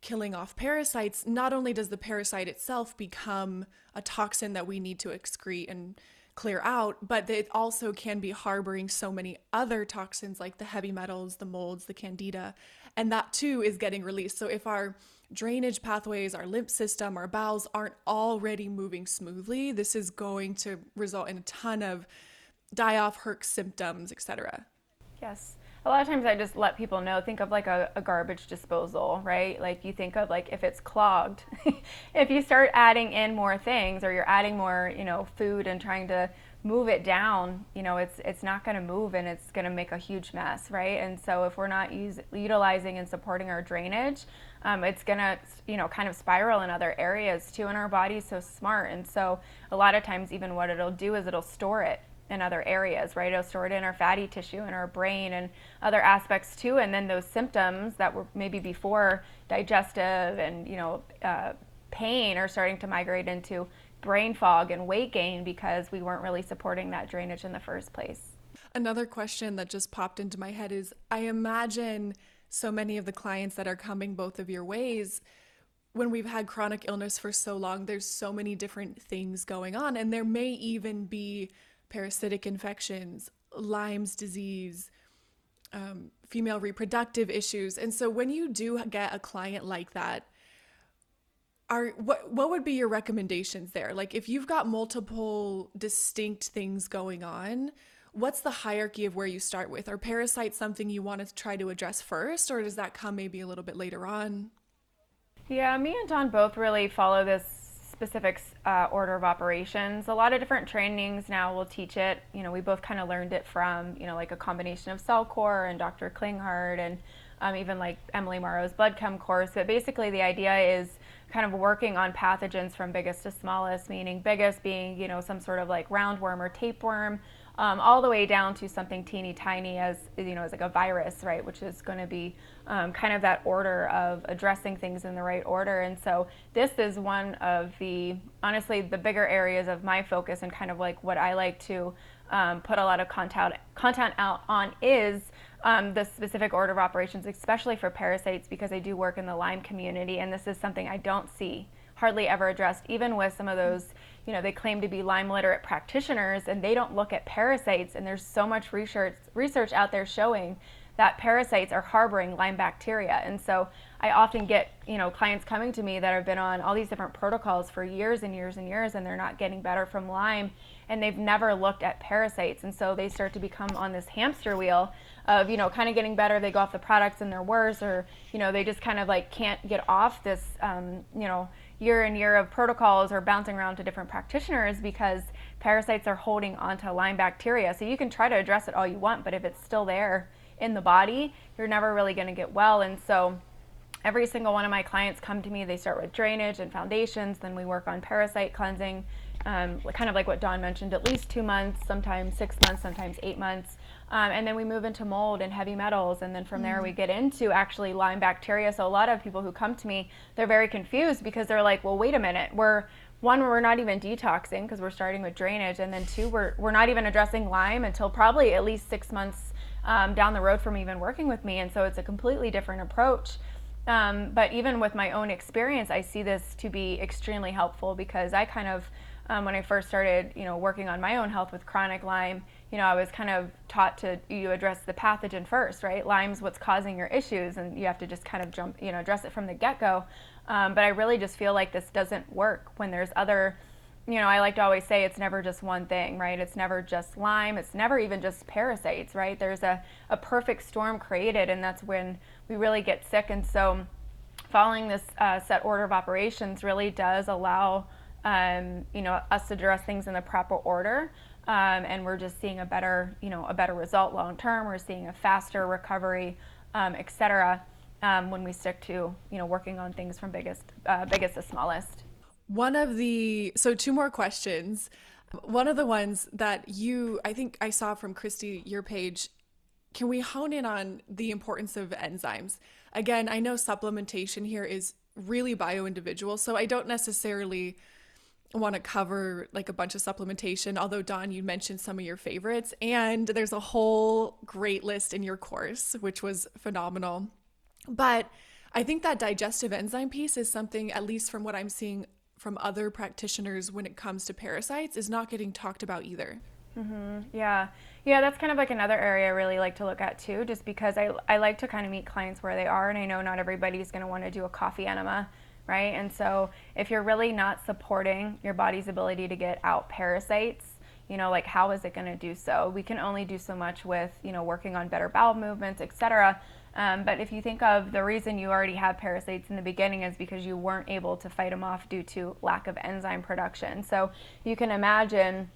killing off parasites, not only does the parasite itself become a toxin that we need to excrete and clear out, but it also can be harboring so many other toxins like the heavy metals, the molds, the candida, and that too is getting released. So if our drainage pathways, our lymph system, our bowels aren't already moving smoothly, this is going to result in a ton of die off herx symptoms, etc. Yes. A lot of times I just let people know, think of like a, a garbage disposal, right? Like you think of like if it's clogged, if you start adding in more things or you're adding more, you know, food and trying to move it down, you know, it's it's not going to move and it's going to make a huge mess, right? And so if we're not use, utilizing and supporting our drainage, um, it's going to, you know, kind of spiral in other areas too. And our body's so smart, and so a lot of times, even what it'll do is it'll store it in other areas, right? It'll store it in our fatty tissue, in our brain, and other aspects too. And then those symptoms that were maybe before digestive and you know uh, pain are starting to migrate into brain fog and weight gain because we weren't really supporting that drainage in the first place. Another question that just popped into my head is I imagine so many of the clients that are coming both of your ways when we've had chronic illness for so long there's so many different things going on and there may even be parasitic infections lyme's disease um, female reproductive issues. And so when you do get a client like that, are what what would be your recommendations there? Like if you've got multiple distinct things going on, what's the hierarchy of where you start with? Are parasites something you want to try to address first, or does that come maybe a little bit later on? Yeah, me and Dawn both really follow this specific uh, order of operations. A lot of different trainings now will teach it. You know, we both kind of learned it from, you know, like a combination of CellCore and Dr. Klinghardt and um, even like Emily Morrow's blood chem course. But basically, the idea is kind of working on pathogens from biggest to smallest, meaning biggest being, you know, some sort of like roundworm or tapeworm, um, all the way down to something teeny tiny as you know as like a virus right which is going to be um, kind of that order of addressing things in the right order. And so this is one of the honestly the bigger areas of my focus and kind of like what i like to um, put a lot of content content out on is um, the specific order of operations especially for parasites because i do work in the lyme community and this is something i don't see hardly ever addressed even with some of those you know, they claim to be Lyme literate practitioners and they don't look at parasites. And there's so much research research out there showing that parasites are harboring Lyme bacteria. And so I often get, you know, clients coming to me that have been on all these different protocols for years and years and years and they're not getting better from Lyme and they've never looked at parasites. And so they start to become on this hamster wheel of, you know, kind of getting better. They go off the products and they're worse or, you know, they just kind of like can't get off this, um, you know, year and year of protocols or bouncing around to different practitioners because parasites are holding onto Lyme bacteria. So you can try to address it all you want, but if it's still there in the body, you're never really going to get well. And so every single one of my clients come to me, they start with drainage and foundations, then we work on parasite cleansing. Um, kind of like what Dawn mentioned, at least two months, sometimes six months, sometimes eight months. Um, and then we move into mold and heavy metals. And then from there, we mm. get into actually Lyme bacteria. So a lot of people who come to me, they're very confused because they're like, well, wait a minute. We're one, we're not even detoxing because we're starting with drainage. And then two, we're, we're not even addressing Lyme until probably at least six months um, down the road from even working with me. And so it's a completely different approach. Um, but even with my own experience, I see this to be extremely helpful because I kind of, um, when I first started, you know, working on my own health with chronic Lyme, you know, I was kind of taught to you address the pathogen first, right? Lyme's what's causing your issues, and you have to just kind of jump, you know, address it from the get-go. Um, but I really just feel like this doesn't work when there's other, you know, I like to always say it's never just one thing, right? It's never just Lyme. It's never even just parasites, right? There's a, a perfect storm created, and that's when we really get sick. And so, following this uh, set order of operations really does allow, um, you know, us to address things in the proper order um, and we're just seeing a better, you know, a better result long term. We're seeing a faster recovery, um, et cetera, um, when we stick to, you know, working on things from biggest, uh, biggest to smallest. One of the so two more questions. One of the ones that you, I think I saw from Kristy, your page. Can we hone in on the importance of enzymes? Again, I know supplementation here is really bio individual, so I don't necessarily want to cover like a bunch of supplementation although Dawn, you mentioned some of your favorites and there's a whole great list in your course which was phenomenal. But I think that digestive enzyme piece is something at least from what I'm seeing from other practitioners when it comes to parasites is not getting talked about either. Mm-hmm. yeah. Yeah that's kind of like another area I really like to look at too just because I, I like to kind of meet clients where they are and I know not everybody's going to want to do a coffee enema right? And so if you're really not supporting your body's ability to get out parasites, you know, like how is it going to do so? We can only do so much with, you know, working on better bowel movements, etc. Um, but if you think of the reason you already have parasites in the beginning is because you weren't able to fight them off due to lack of enzyme production. So you can imagine,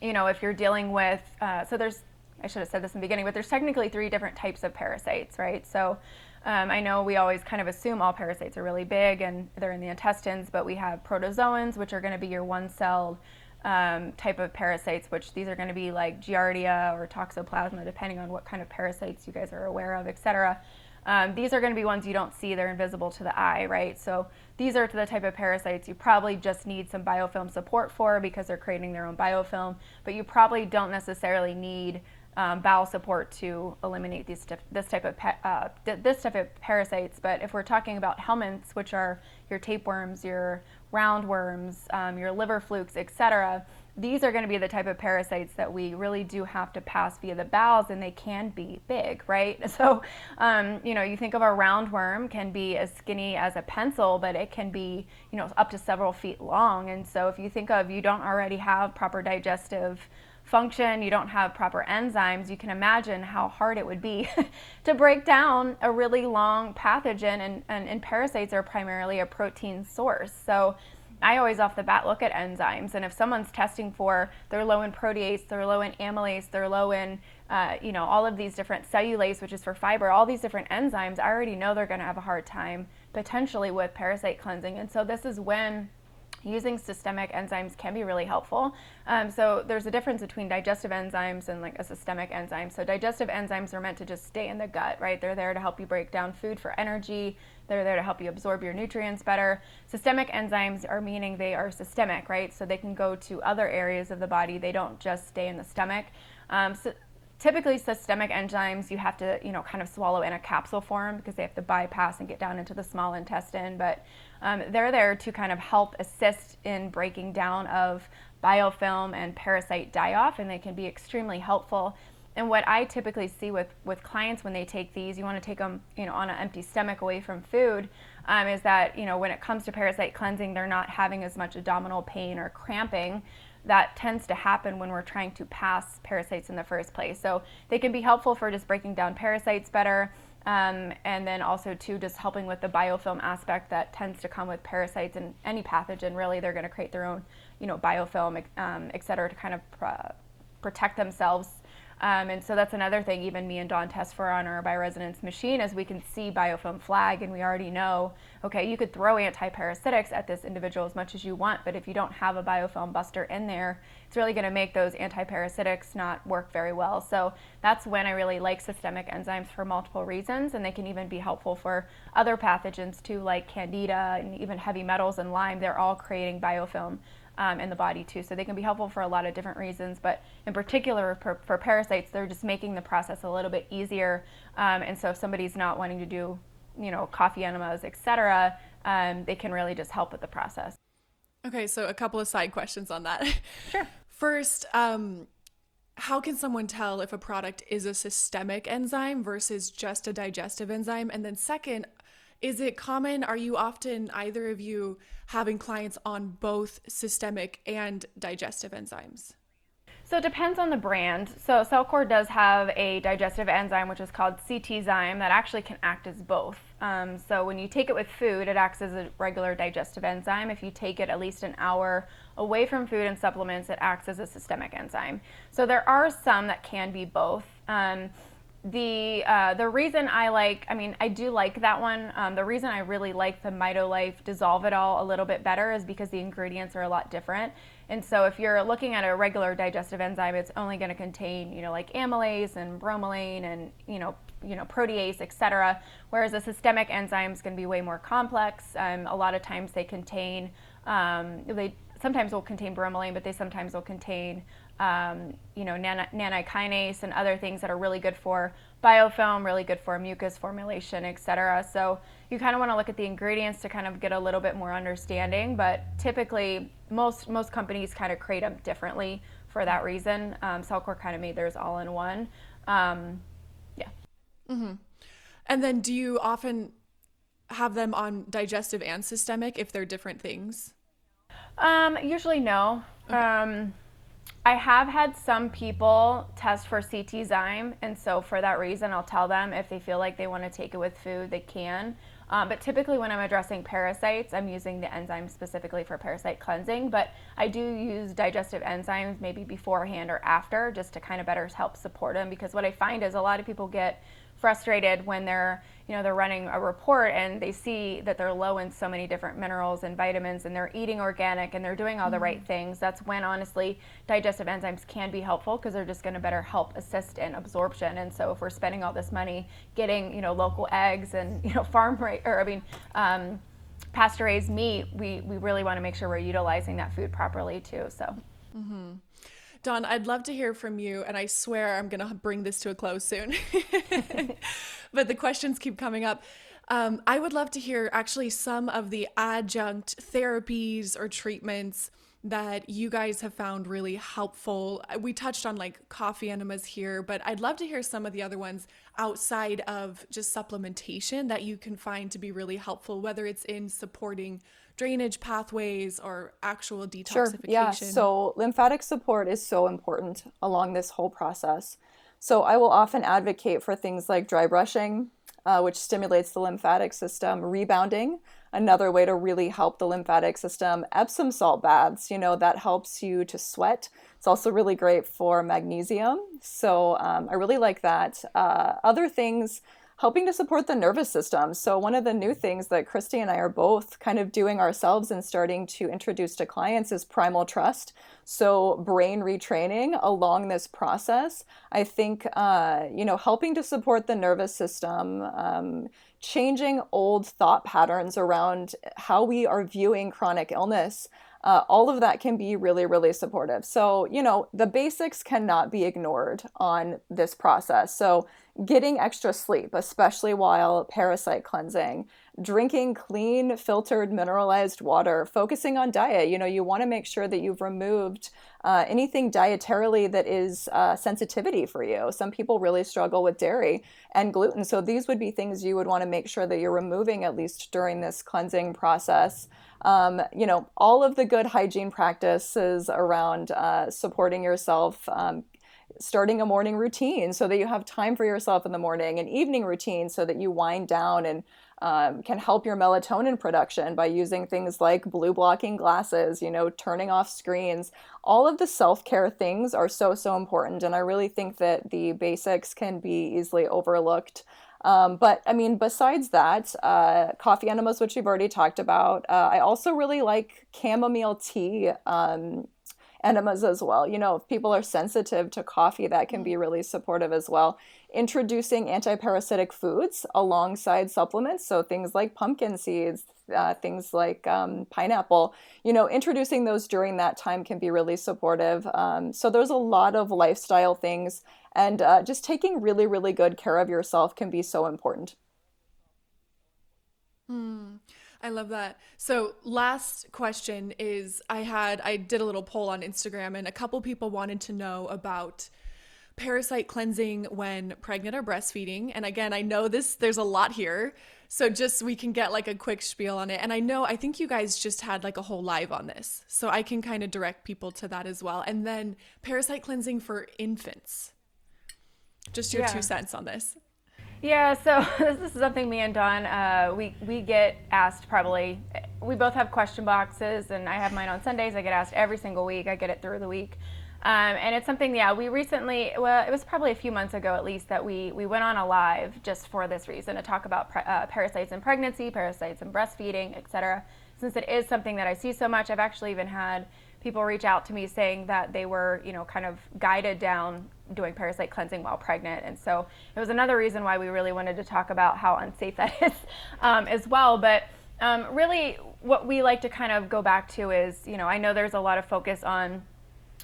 you know, if you're dealing with, uh, so there's, I should have said this in the beginning, but there's technically three different types of parasites, right? So um, I know we always kind of assume all parasites are really big and they're in the intestines, but we have protozoans, which are going to be your one celled um, type of parasites, which these are going to be like Giardia or Toxoplasma, depending on what kind of parasites you guys are aware of, etc. Um, these are going to be ones you don't see, they're invisible to the eye, right? So these are the type of parasites you probably just need some biofilm support for because they're creating their own biofilm, but you probably don't necessarily need um, bowel support to eliminate these this type of uh, this type of parasites. But if we're talking about helminths, which are your tapeworms, your roundworms, um, your liver flukes, etc these are going to be the type of parasites that we really do have to pass via the bowels and they can be big right so um, you know you think of a roundworm can be as skinny as a pencil but it can be you know up to several feet long and so if you think of you don't already have proper digestive function you don't have proper enzymes you can imagine how hard it would be to break down a really long pathogen and, and, and parasites are primarily a protein source. So I always off the bat look at enzymes, and if someone's testing for they're low in protease, they're low in amylase, they're low in uh, you know all of these different cellulase, which is for fiber, all these different enzymes, I already know they're going to have a hard time potentially with parasite cleansing, and so this is when using systemic enzymes can be really helpful. Um, so there's a difference between digestive enzymes and like a systemic enzyme. So digestive enzymes are meant to just stay in the gut, right? They're there to help you break down food for energy. They're there to help you absorb your nutrients better. Systemic enzymes are meaning they are systemic, right? So they can go to other areas of the body. They don't just stay in the stomach. Um, so typically systemic enzymes you have to you know kind of swallow in a capsule form because they have to bypass and get down into the small intestine but um, they're there to kind of help assist in breaking down of biofilm and parasite die-off and they can be extremely helpful and what I typically see with, with clients when they take these, you want to take them, you know, on an empty stomach away from food, um, is that, you know, when it comes to parasite cleansing, they're not having as much abdominal pain or cramping. That tends to happen when we're trying to pass parasites in the first place. So they can be helpful for just breaking down parasites better. Um, and then also too just helping with the biofilm aspect that tends to come with parasites and any pathogen really they're going to create their own you know biofilm um, et cetera to kind of pr- protect themselves um, and so that's another thing even me and Dawn test for on our bioresonance machine is we can see biofilm flag and we already know, okay, you could throw antiparasitics at this individual as much as you want, but if you don't have a biofilm buster in there, it's really going to make those antiparasitics not work very well. So that's when I really like systemic enzymes for multiple reasons, and they can even be helpful for other pathogens too, like candida and even heavy metals and Lyme. They're all creating biofilm um, in the body too. So they can be helpful for a lot of different reasons, but in particular for, for parasites, they're just making the process a little bit easier. Um, and so if somebody's not wanting to do, you know, coffee enemas, etc., um, they can really just help with the process. Okay, so a couple of side questions on that. Sure. First, um, how can someone tell if a product is a systemic enzyme versus just a digestive enzyme? And then, second, is it common? Are you often, either of you, having clients on both systemic and digestive enzymes? So it depends on the brand. So Cellcore does have a digestive enzyme, which is called CTZyme, that actually can act as both. Um, so when you take it with food, it acts as a regular digestive enzyme. If you take it at least an hour away from food and supplements, it acts as a systemic enzyme. So there are some that can be both. Um, the uh, the reason I like, I mean, I do like that one. Um, the reason I really like the MitoLife Dissolve It All a little bit better is because the ingredients are a lot different. And so if you're looking at a regular digestive enzyme, it's only going to contain, you know, like amylase and bromelain and you know, you know, protease, etc. Whereas a systemic enzyme is going to be way more complex. Um, a lot of times they contain, um, they sometimes will contain bromelain, but they sometimes will contain um, you know, nan- kinase and other things that are really good for biofilm, really good for mucus formulation, et cetera. So you kind of want to look at the ingredients to kind of get a little bit more understanding. But typically, most most companies kind of create them differently for that reason. Um, Cellcore kind of made theirs all in one. Um, yeah. Mm-hmm. And then, do you often have them on digestive and systemic if they're different things? Um, usually, no. Okay. Um, I have had some people test for CTZyme, and so for that reason, I'll tell them if they feel like they want to take it with food, they can. Um, but typically, when I'm addressing parasites, I'm using the enzyme specifically for parasite cleansing. But I do use digestive enzymes maybe beforehand or after just to kind of better help support them because what I find is a lot of people get frustrated when they're you know they're running a report and they see that they're low in so many different minerals and vitamins and they're eating organic and they're doing all the right mm-hmm. things that's when honestly digestive enzymes can be helpful because they're just going to better help assist in absorption and so if we're spending all this money getting you know local eggs and you know farm rate or i mean um, pasture raised meat we, we really want to make sure we're utilizing that food properly too so mm-hmm. Dawn, I'd love to hear from you, and I swear I'm going to bring this to a close soon. but the questions keep coming up. Um, I would love to hear actually some of the adjunct therapies or treatments that you guys have found really helpful. We touched on like coffee enemas here, but I'd love to hear some of the other ones outside of just supplementation that you can find to be really helpful, whether it's in supporting drainage pathways or actual detoxification. Sure. Yeah. So lymphatic support is so important along this whole process. So I will often advocate for things like dry brushing, uh, which stimulates the lymphatic system, rebounding, another way to really help the lymphatic system. Epsom salt baths, you know, that helps you to sweat. It's also really great for magnesium. So um, I really like that. Uh, other things, helping to support the nervous system. So, one of the new things that Kristy and I are both kind of doing ourselves and starting to introduce to clients is primal trust. So, brain retraining along this process, I think, uh, you know, helping to support the nervous system. Um, changing old thought patterns around how we are viewing chronic illness uh, all of that can be really, really supportive. So, you know, the basics cannot be ignored on this process. So, getting extra sleep, especially while parasite cleansing, drinking clean, filtered, mineralized water, focusing on diet. You know, you want to make sure that you've removed uh, anything dietarily that is uh, sensitivity for you. Some people really struggle with dairy and gluten. So, these would be things you would want to make sure that you're removing at least during this cleansing process um, you know, all of the good hygiene practices around uh, supporting yourself, um, starting a morning routine so that you have time for yourself in the morning, an evening routine so that you wind down and um, can help your melatonin production by using things like blue blocking glasses, you know, turning off screens. All of the self care things are so, so important. And I really think that the basics can be easily overlooked. Um, but I mean, besides that, uh, coffee enemas, which we've already talked about, uh, I also really like chamomile tea um, enemas as well. You know, if people are sensitive to coffee, that can be mm. really supportive as well. Introducing antiparasitic foods alongside supplements, so things like pumpkin seeds, uh, things like um, pineapple, you know, introducing those during that time can be really supportive. Um, so there's a lot of lifestyle things and uh, just taking really, really good care of yourself can be so important. Hmm. I love that. So, last question is I had, I did a little poll on Instagram, and a couple people wanted to know about parasite cleansing when pregnant or breastfeeding. And again, I know this, there's a lot here. So, just we can get like a quick spiel on it. And I know, I think you guys just had like a whole live on this. So, I can kind of direct people to that as well. And then parasite cleansing for infants. Just your yeah. two cents on this. Yeah, so this is something me and Dawn uh, we we get asked probably. We both have question boxes, and I have mine on Sundays. I get asked every single week. I get it through the week, um, and it's something. Yeah, we recently. Well, it was probably a few months ago at least that we we went on a live just for this reason to talk about pre- uh, parasites in pregnancy, parasites in breastfeeding, etc. Since it is something that I see so much, I've actually even had people reach out to me saying that they were, you know, kind of guided down doing parasite cleansing while pregnant. And so it was another reason why we really wanted to talk about how unsafe that is um, as well. But um, really, what we like to kind of go back to is, you know, I know there's a lot of focus on.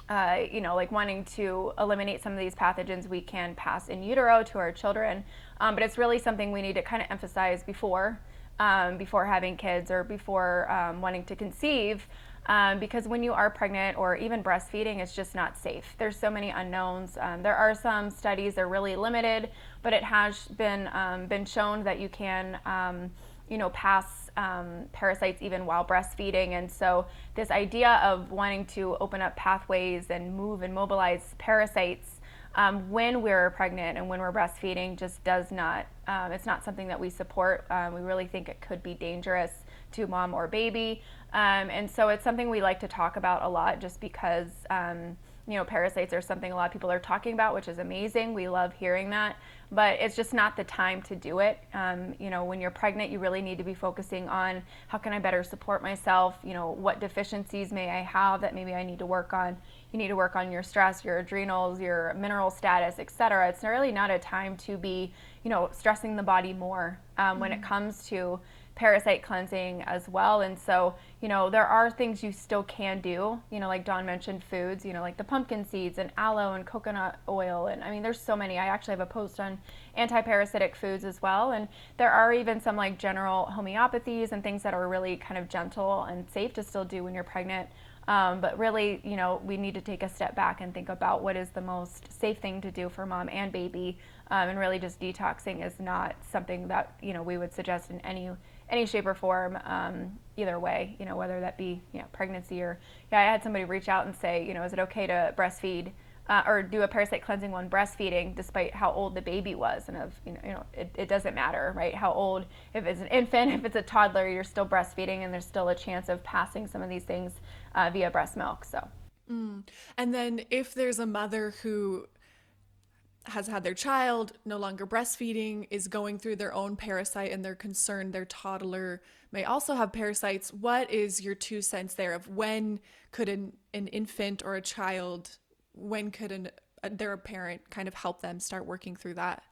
Uh, you know, like wanting to eliminate some of these pathogens we can pass in utero to our children, um, but it's really something we need to kind of emphasize before, um, before having kids or before um, wanting to conceive, um, because when you are pregnant or even breastfeeding, it's just not safe. There's so many unknowns. Um, there are some studies they're really limited, but it has been um, been shown that you can, um, you know, pass um, parasites even while breastfeeding. And so this idea of wanting to open up pathways and move and mobilize parasites. Um, when we're pregnant and when we're breastfeeding just does not it's not something that we support we really think it could be dangerous to mom or baby um, and so it's something we like to talk about a lot just because, um, you know, parasites are something a lot of people are talking about, which is amazing. We love hearing that, but it's just not the time to do it. Um, you know, when you're pregnant, you really need to be focusing on how can I better support myself? You know, what deficiencies may I have that maybe I need to work on? You need to work on your stress, your adrenals, your mineral status, etc. It's really not a time to be, you know, stressing the body more um, mm-hmm. when it mm-hmm. comes to parasite cleansing as well. And so, you know, there are things you still can do, you know, like Dawn mentioned foods, you know, like the pumpkin seeds and aloe and coconut oil. And I mean, there's so many. I actually have a post on anti parasitic foods as well. And there are even some like general homeopathies and things that are really kind of gentle and safe to still do when you're pregnant. Um, but really, you know, we need to take a step back and think about what is the most safe thing to do for mom and baby. Um, and really, just detoxing is not something that you know we would suggest in any any shape or form. Um, either way, you know, whether that be you know pregnancy or yeah, I had somebody reach out and say, you know, is it okay to breastfeed? Uh, or do a parasite cleansing one breastfeeding despite how old the baby was and of you know, you know it, it doesn't matter right how old if it's an infant if it's a toddler you're still breastfeeding and there's still a chance of passing some of these things uh, via breast milk so mm. and then if there's a mother who has had their child no longer breastfeeding is going through their own parasite and they're concerned their toddler may also have parasites what is your two cents there of when could an, an infant or a child when could an, their parent kind of help them start working through that?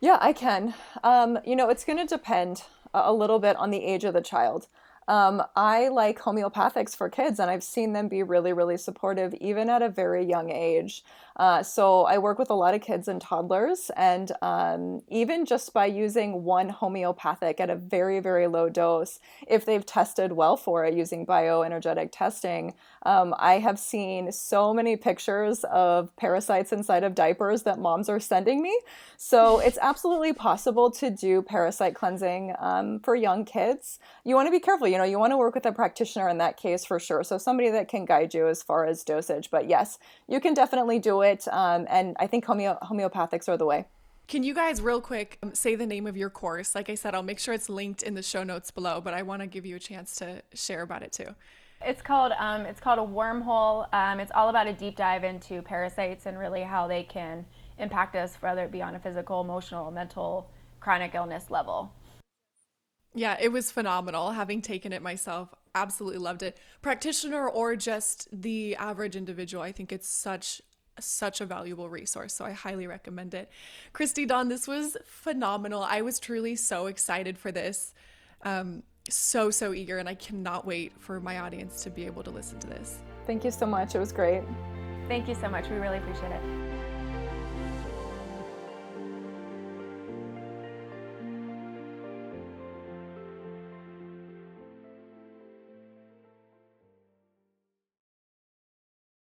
Yeah, I can. Um, you know, it's going to depend a little bit on the age of the child. Um, I like homeopathics for kids, and I've seen them be really, really supportive even at a very young age. Uh, so I work with a lot of kids and toddlers, and um, even just by using one homeopathic at a very, very low dose, if they've tested well for it using bioenergetic testing, um, I have seen so many pictures of parasites inside of diapers that moms are sending me. So it's absolutely possible to do parasite cleansing um, for young kids. You want to be careful, you know, you want to work with a practitioner in that case for sure. So somebody that can guide you as far as dosage. But yes, you can definitely do it it. Um, and I think homeo- homeopathics are the way. Can you guys, real quick, um, say the name of your course? Like I said, I'll make sure it's linked in the show notes below, but I want to give you a chance to share about it too. It's called um, it's called a wormhole. Um, it's all about a deep dive into parasites and really how they can impact us, whether it be on a physical, emotional, mental, chronic illness level. Yeah, it was phenomenal. Having taken it myself, absolutely loved it. Practitioner or just the average individual, I think it's such such a valuable resource. So I highly recommend it. Kristy Dawn, this was phenomenal. I was truly so excited for this. Um, so, so eager, and I cannot wait for my audience to be able to listen to this. Thank you so much. It was great. Thank you so much. We really appreciate it.